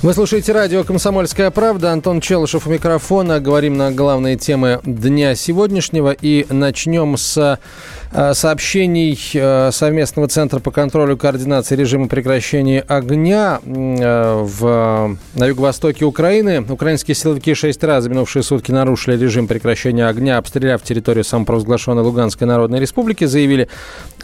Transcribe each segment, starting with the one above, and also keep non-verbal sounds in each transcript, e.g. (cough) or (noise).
Вы слушаете радио «Комсомольская правда». Антон Челышев у микрофона. Говорим на главные темы дня сегодняшнего. И начнем с Э, сообщений э, совместного центра по контролю и координации режима прекращения огня э, в, на юго-востоке Украины. Украинские силовики шесть раз за минувшие сутки нарушили режим прекращения огня, обстреляв территорию самопровозглашенной Луганской Народной Республики, заявили,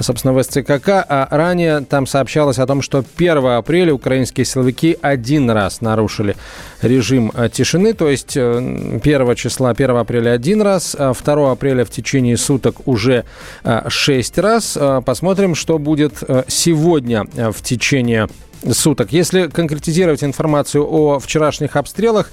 собственно, в СЦКК. А ранее там сообщалось о том, что 1 апреля украинские силовики один раз нарушили режим тишины, то есть 1 числа, 1 апреля один раз, 2 а апреля в течение суток уже 6 раз. Э, посмотрим, что будет э, сегодня э, в течение суток. Если конкретизировать информацию о вчерашних обстрелах,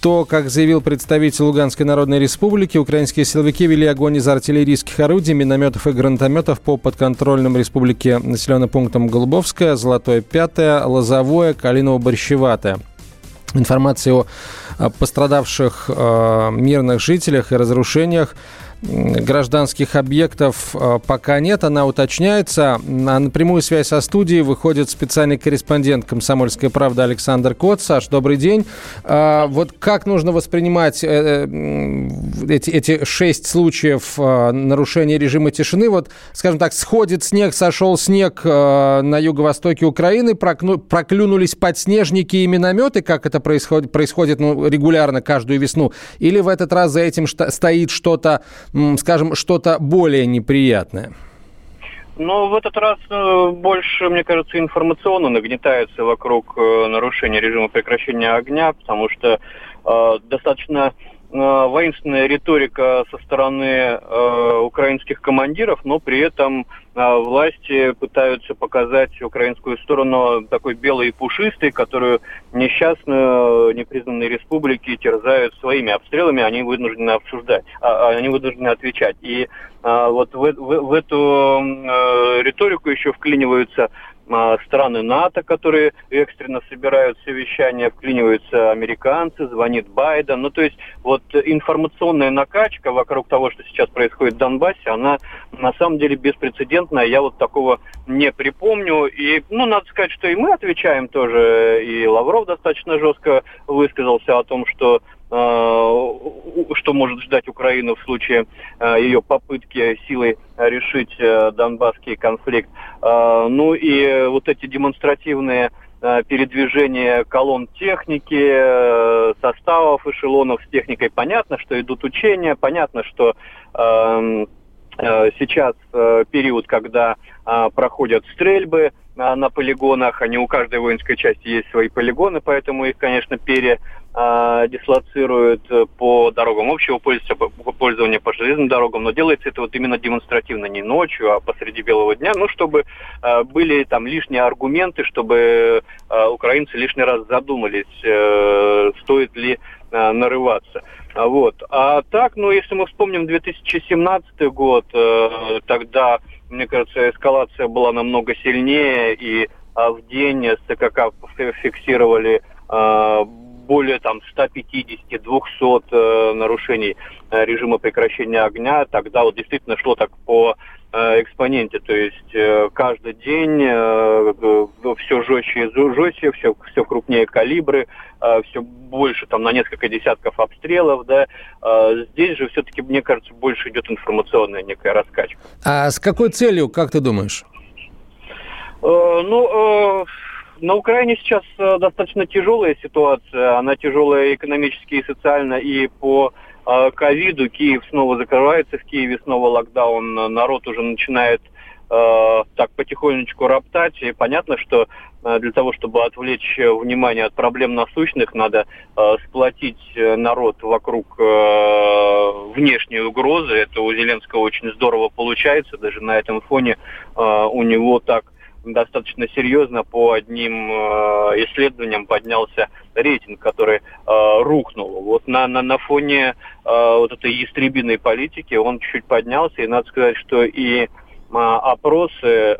то, как заявил представитель Луганской Народной Республики, украинские силовики вели огонь из артиллерийских орудий, минометов и гранатометов по подконтрольным республике населенным пунктам Голубовская, Золотое Пятое, Лозовое, Калиново-Борщеватое. Информации о пострадавших мирных жителях и разрушениях гражданских объектов э, пока нет, она уточняется. На прямую связь со студией выходит специальный корреспондент «Комсомольской правды» Александр Кот. Саш, добрый день. А, вот как нужно воспринимать э, э, эти, эти шесть случаев нарушения режима тишины? Вот, скажем так, сходит снег, сошел снег на юго-востоке Украины, проклюнулись подснежники и минометы, как это происходит, происходит ну, регулярно каждую весну, или в этот раз за этим стоит что-то скажем, что-то более неприятное? Ну, в этот раз э, больше, мне кажется, информационно нагнетается вокруг э, нарушения режима прекращения огня, потому что э, достаточно воинственная риторика со стороны э, украинских командиров, но при этом э, власти пытаются показать украинскую сторону такой белой и пушистой, которую несчастную непризнанные республики терзают своими обстрелами, они вынуждены обсуждать, а, а они вынуждены отвечать. И а, вот в, в, в эту э, риторику еще вклиниваются страны НАТО, которые экстренно собирают совещания, вклиниваются американцы, звонит Байден. Ну, то есть вот информационная накачка вокруг того, что сейчас происходит в Донбассе, она на самом деле беспрецедентная. Я вот такого не припомню. И, ну, надо сказать, что и мы отвечаем тоже. И Лавров достаточно жестко высказался о том, что что может ждать Украину в случае э, ее попытки силой решить э, донбасский конфликт. Ну и вот эти демонстративные передвижения колонн техники, составов эшелонов с техникой. Понятно, что идут учения, понятно, что эм, сейчас период, когда проходят стрельбы, на полигонах, они у каждой воинской части есть свои полигоны, поэтому их, конечно, передислоцируют э, по дорогам общего пользования, по железным дорогам, но делается это вот именно демонстративно, не ночью, а посреди белого дня, ну, чтобы э, были там лишние аргументы, чтобы э, украинцы лишний раз задумались, стоит ли нарываться. Вот. А так, ну, если мы вспомним 2017 год, тогда мне кажется, эскалация была намного сильнее, и а, в день СКК фиксировали а, более там 150-200 э, нарушений э, режима прекращения огня. Тогда вот действительно шло так по э, экспоненте, то есть э, каждый день э, все жестче и жестче, все, все крупнее калибры, э, все больше там на несколько десятков обстрелов, да. Э, здесь же все-таки, мне кажется, больше идет информационная некая раскачка. А с какой целью, как ты думаешь? Э, ну, э, на Украине сейчас э, достаточно тяжелая ситуация. Она тяжелая экономически и социально, и по э, ковиду. Киев снова закрывается, в Киеве снова локдаун. Народ уже начинает э, так потихонечку роптать. И понятно, что для того, чтобы отвлечь внимание от проблем насущных, надо сплотить народ вокруг внешней угрозы. Это у Зеленского очень здорово получается. Даже на этом фоне у него так достаточно серьезно по одним э, исследованиям поднялся рейтинг, который э, рухнул. Вот на, на, на фоне э, вот этой ястребиной политики он чуть-чуть поднялся, и надо сказать, что и опросы,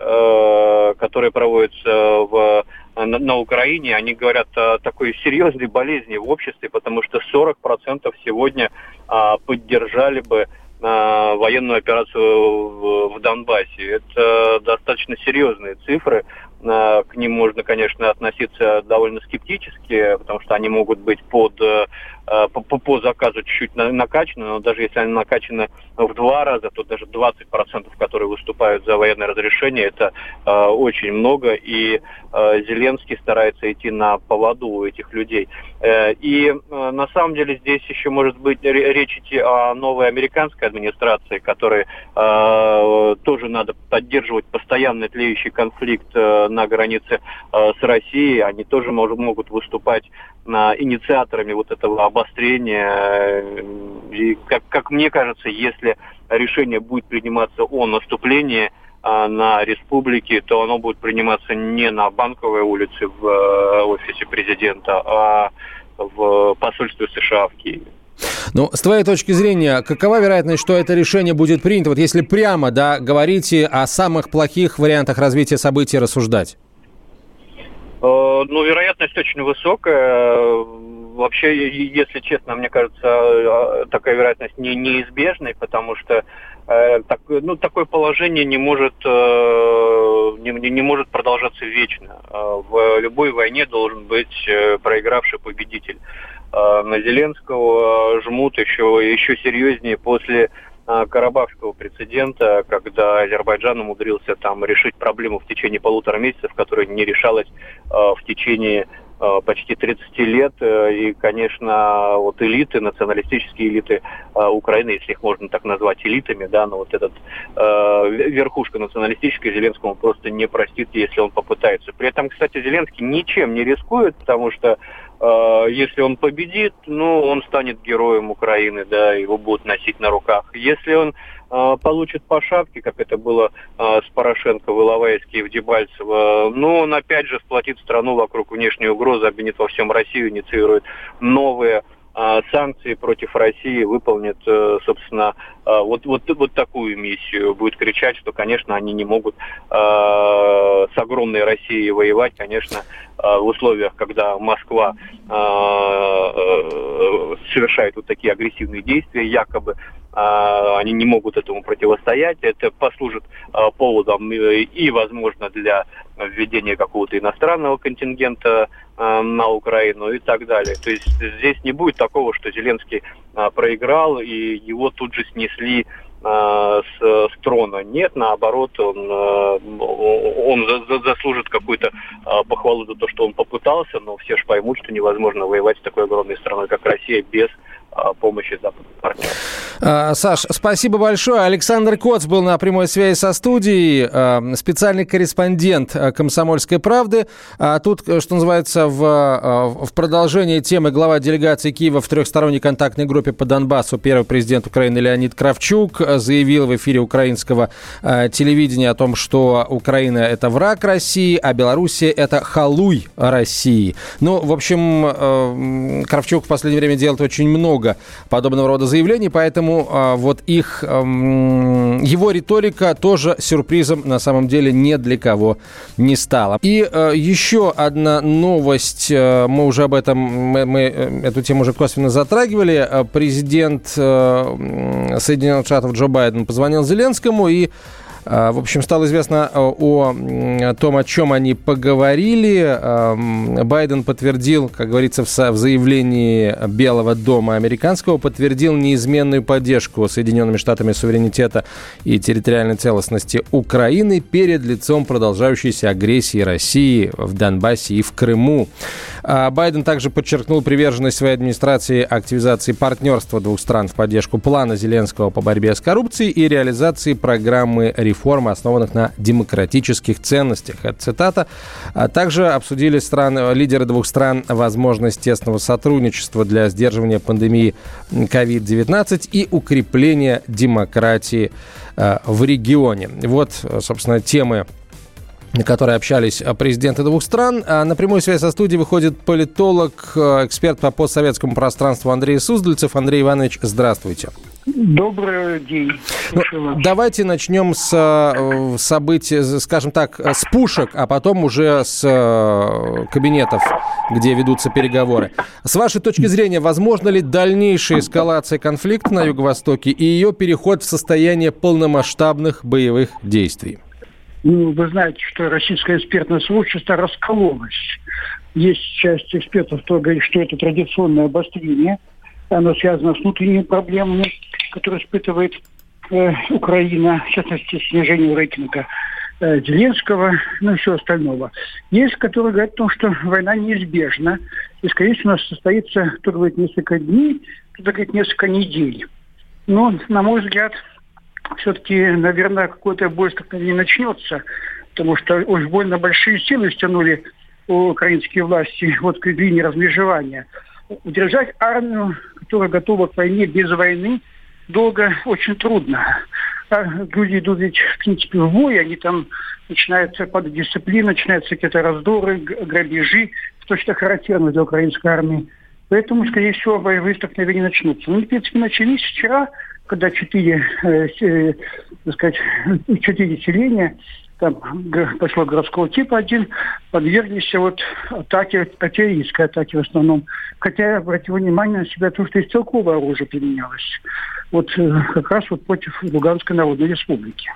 которые проводятся в на, на Украине, они говорят о такой серьезной болезни в обществе, потому что 40% сегодня а, поддержали бы военную операцию в, Донбассе. Это достаточно серьезные цифры. А, к ним можно, конечно, относиться довольно скептически, потому что они могут быть под Э, по, по заказу чуть-чуть накачаны, но даже если они накачаны в два раза, то даже 20%, которые выступают за военное разрешение, это э, очень много, и э, Зеленский старается идти на поводу у этих людей. Э, и э, на самом деле здесь еще может быть речь идти о новой американской администрации, которой э, тоже надо поддерживать постоянный тлеющий конфликт э, на границе э, с Россией, они тоже мож, могут выступать на инициаторами вот этого обострения. И, как, как мне кажется, если решение будет приниматься о наступлении а, на республике, то оно будет приниматься не на Банковой улице в э, офисе президента, а в посольстве США в Киеве. Ну, с твоей точки зрения, какова вероятность, что это решение будет принято? Вот если прямо, да, говорите о самых плохих вариантах развития событий рассуждать. Э, ну, вероятность очень высокая. Вообще, если честно, мне кажется, э, такая вероятность не, неизбежной, потому что э, так, ну, такое положение не может, не, не может продолжаться вечно. В любой войне должен быть проигравший победитель. На Зеленского жмут еще, еще серьезнее после а, карабахского прецедента, когда Азербайджан умудрился там решить проблему в течение полутора месяцев, которая не решалась э, в течение э, почти 30 лет. Э, и, конечно, вот элиты, националистические элиты э, Украины, если их можно так назвать элитами, да, но вот этот э, верхушка националистическая Зеленскому просто не простит, если он попытается. При этом, кстати, Зеленский ничем не рискует, потому что если он победит, ну, он станет героем Украины, да, его будут носить на руках. Если он э, получит по шапке, как это было э, с Порошенко в Иловайске и в Дебальцево, ну, он опять же сплотит страну вокруг внешней угрозы, обвинит во всем Россию, инициирует новые санкции против России выполнит, э, собственно, а, вот, вот, вот такую миссию. Будет кричать, что, конечно, они не могут а, с огромной Россией воевать, конечно, в условиях, когда Москва э, совершает вот такие агрессивные действия, якобы они не могут этому противостоять. Это послужит поводом и, возможно, для введения какого-то иностранного контингента Э, на Украину и так далее. То есть здесь не будет такого, что Зеленский а, проиграл и его тут же снесли а, с, с трона. Нет, наоборот, он, а, он за, заслужит какую-то а, похвалу за то, что он попытался, но все же поймут, что невозможно воевать с такой огромной страной, как Россия, без а, помощи западных партнеров. А, Саш, спасибо большое. Александр Коц был на прямой связи со студией, а, специальный корреспондент «Комсомольской правды». Тут, что называется, в, в продолжении темы глава делегации Киева в трехсторонней контактной группе по Донбассу первый президент Украины Леонид Кравчук заявил в эфире украинского телевидения о том, что Украина – это враг России, а Белоруссия – это халуй России. Ну, в общем, Кравчук в последнее время делает очень много много подобного рода заявлений, поэтому а, вот их, его риторика тоже сюрпризом на самом деле ни для кого не стала. И а, еще одна новость, а, мы уже об этом, мы, мы э, эту тему уже косвенно затрагивали. Президент Соединенных Штатов Джо Байден позвонил Зеленскому и в общем, стало известно э, о том, о чем они поговорили. Байден подтвердил, как говорится в заявлении Белого дома американского, подтвердил неизменную поддержку Соединенными Штатами суверенитета и территориальной целостности Украины перед лицом продолжающейся агрессии России в Донбассе и в Крыму. А, Байден также подчеркнул приверженность своей администрации активизации партнерства двух стран в поддержку плана Зеленского по борьбе с коррупцией и реализации программы реформ основанных на демократических ценностях. Это цитата. А также обсудили страны, лидеры двух стран возможность тесного сотрудничества для сдерживания пандемии COVID-19 и укрепления демократии э, в регионе. Вот, собственно, темы на которой общались президенты двух стран. А на прямую связь со студией выходит политолог, эксперт по постсоветскому пространству Андрей Суздальцев. Андрей Иванович, здравствуйте. Добрый день. Ну, давайте начнем с событий, скажем так, с пушек, а потом уже с кабинетов, где ведутся переговоры. С вашей точки зрения, возможно ли дальнейшая эскалация конфликта на Юго-Востоке и ее переход в состояние полномасштабных боевых действий? Ну, вы знаете, что российское экспертное сообщество раскололось. Есть часть экспертов, кто говорит, что это традиционное обострение. Оно связано с внутренними проблемами который испытывает э, Украина, в частности, снижение рейтинга э, Зеленского, ну и все остального. Есть, которые говорят о том, что война неизбежна, и, скорее всего, у нас состоится, кто говорит, несколько дней, кто говорит, несколько недель. Но, на мой взгляд, все-таки, наверное, какой-то бой не начнется, потому что уж больно большие силы стянули украинские власти вот к линии размежевания. Удержать армию, которая готова к войне без войны – долго очень трудно. А люди идут ведь, в принципе, в бой, они там начинают падать дисциплина, начинаются какие-то раздоры, грабежи, что точно характерно для украинской армии. Поэтому, скорее всего, боевые столкновения начнутся. Ну, в принципе, начались вчера, когда четыре, э, э, сказать, (laughs) четыре селения там пошло городского типа один, подверглись вот атаке, артиллерийской атаке в основном. Хотя я обратил внимание на себя то, что и стрелковое оружие применялось. Вот э, как раз вот против Луганской Народной Республики.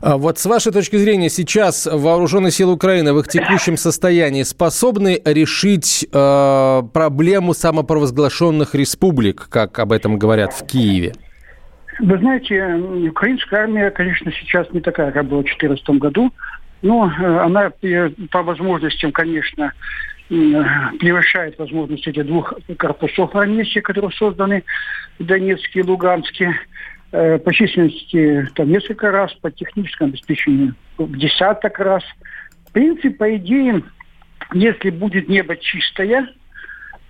А вот с вашей точки зрения, сейчас вооруженные силы Украины в их текущем состоянии способны решить э, проблему самопровозглашенных республик, как об этом говорят в Киеве? Вы знаете, украинская армия, конечно, сейчас не такая, как была в 2014 году, но э, она по возможностям, конечно, превышает возможности этих двух корпусов армейских, которые созданы в Донецке и Луганске э, по численности там несколько раз, по техническому обеспечению в десяток раз. В принципе, по идее, если будет небо чистое,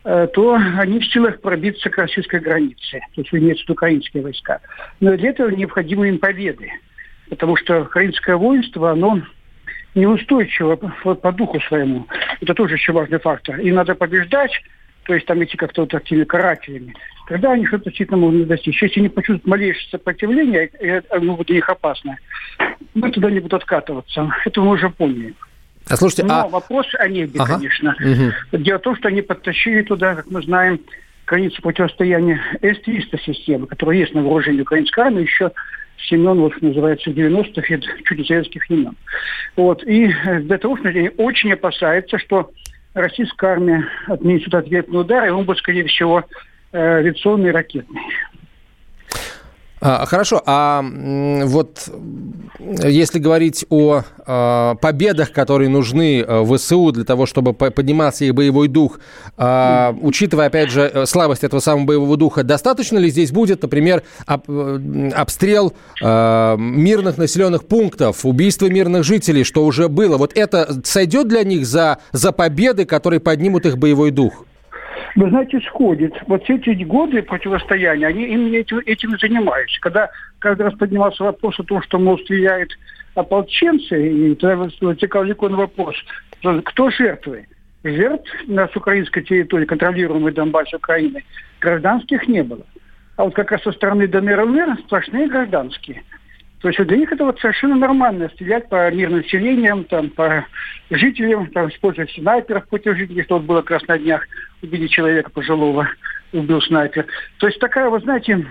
то они в силах пробиться к российской границе, то есть имеются украинские войска. Но для этого необходимы им победы, потому что украинское воинство, оно неустойчиво по, духу своему. Это тоже еще важный фактор. И надо побеждать, то есть там идти как-то вот такими карателями. Тогда они что-то действительно могут достичь. Если они почувствуют малейшее сопротивление, оно будет для них опасно, мы туда не будут откатываться. Это мы уже поняли. А слушайте, Но а... вопрос о небе, ага. конечно. Угу. Дело в том, что они подтащили туда, как мы знаем, границу противостояния С-300 системы, которая есть на вооружении украинской армии еще с времен, вот, называется, 90-х и чуть советских времен. Вот. И э, для того, что они очень опасаются, что российская армия отменит ответный удар, и он будет, скорее всего, э, авиационный и ракетный. А, хорошо, а вот если говорить о а, победах, которые нужны а, ВСУ для того, чтобы подниматься их боевой дух, а, учитывая, опять же, э, слабость этого самого боевого духа, достаточно ли здесь будет, например, об, э, обстрел мирных населенных пунктов, убийство мирных жителей, что уже было? Вот это сойдет для них за, за победы, которые поднимут их боевой дух? Вы знаете, сходит. Вот все эти годы противостояния, они именно этим, этим занимаются. Когда каждый раз поднимался вопрос о том, что, мол, стреляют ополченцы, и тогда возникал законный вопрос, кто жертвы? Жертв на украинской территории, контролируемой Донбасс Украины, гражданских не было. А вот как раз со стороны ДНР ЛНР сплошные гражданские – то есть для них это вот совершенно нормально стрелять по мирным населениям, там, по жителям, там, использовать снайперов против жителей, что вот было как раз на днях, убили человека пожилого, убил снайпер. То есть такая, вот знаете,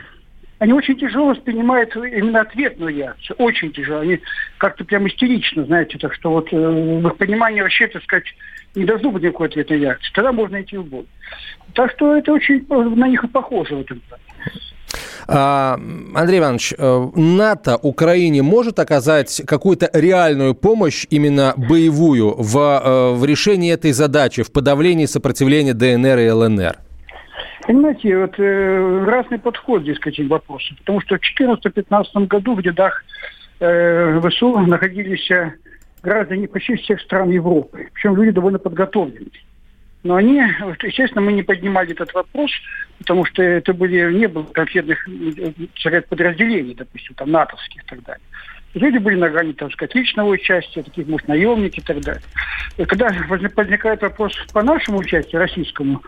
они очень тяжело воспринимают именно ответную реакцию, очень тяжело. Они как-то прям истерично, знаете, так что вот э, в их понимании вообще, так сказать, не должно быть никакой ответной реакции. Тогда можно идти в бой. Так что это очень на них и похоже в этом плане. А, Андрей Иванович, э, НАТО Украине может оказать какую-то реальную помощь, именно боевую, в, э, в решении этой задачи, в подавлении сопротивления ДНР и ЛНР? Понимаете, вот э, разный подход здесь к этим вопросам. Потому что в 2014-2015 году в рядах э, ВСУ находились граждане почти всех стран Европы. Причем люди довольно подготовленные. Но они, естественно, мы не поднимали этот вопрос, потому что это были, не было конкретных сказать, подразделений, допустим, там, натовских и так далее. Люди были на грани, так сказать, личного участия, таких, может, наемники и так далее. И когда возникает вопрос по нашему участию, российскому,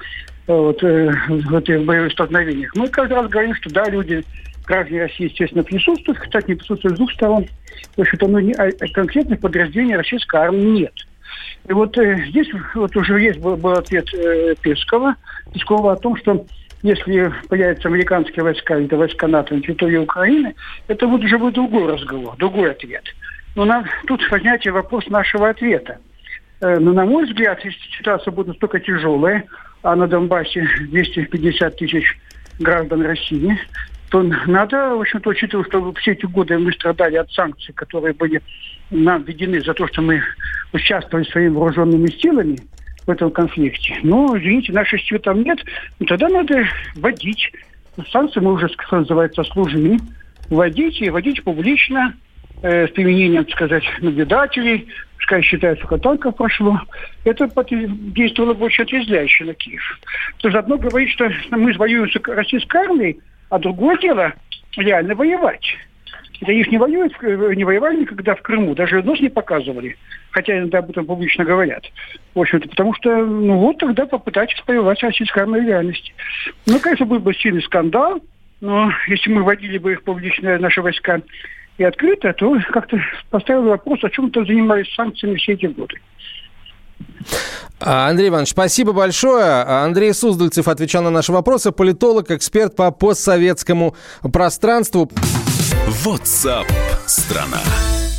э, вот, э, в этих боевых столкновениях, мы каждый раз говорим, что да, люди граждане России, естественно, присутствуют, кстати, не присутствуют с двух сторон. В общем-то, ну, не, а, конкретных подразделений российской армии нет. И вот э, здесь вот уже есть был, был ответ э, Пескова, Пескова о том, что если появятся американские войска или войска НАТО на территории Украины, это будет уже будет другой разговор, другой ответ. Но нам, тут поднятие вопрос нашего ответа. Э, но, на мой взгляд, если ситуация будет настолько тяжелая, а на Донбассе 250 тысяч граждан России, то надо, в общем-то, учитывая, что все эти годы мы страдали от санкций, которые были нам введены за то, что мы участвовали своими вооруженными силами в этом конфликте. Но, извините, нашей силы там нет. Ну, тогда надо вводить. Санкции мы уже, что называется, служили. Вводить и вводить публично э, с применением, так сказать, наблюдателей, пускай считают, сколько танков прошло, это действовало больше отрезвляюще на Киев. То есть одно говорит, что мы воюем с российской армией, а другое дело реально воевать. Это их не воюют, не воевали никогда в Крыму, даже нос не показывали, хотя иногда об этом публично говорят. В общем-то, потому что, ну вот тогда попытайтесь воевать российской армией реальности. Ну, конечно, был бы сильный скандал, но если мы вводили бы их публично, наши войска, и открыто, то как-то поставил вопрос, о чем-то занимались санкциями все эти годы. Андрей Иванович, спасибо большое. Андрей Суздальцев отвечал на наши вопросы. Политолог, эксперт по постсоветскому пространству. WhatsApp страна.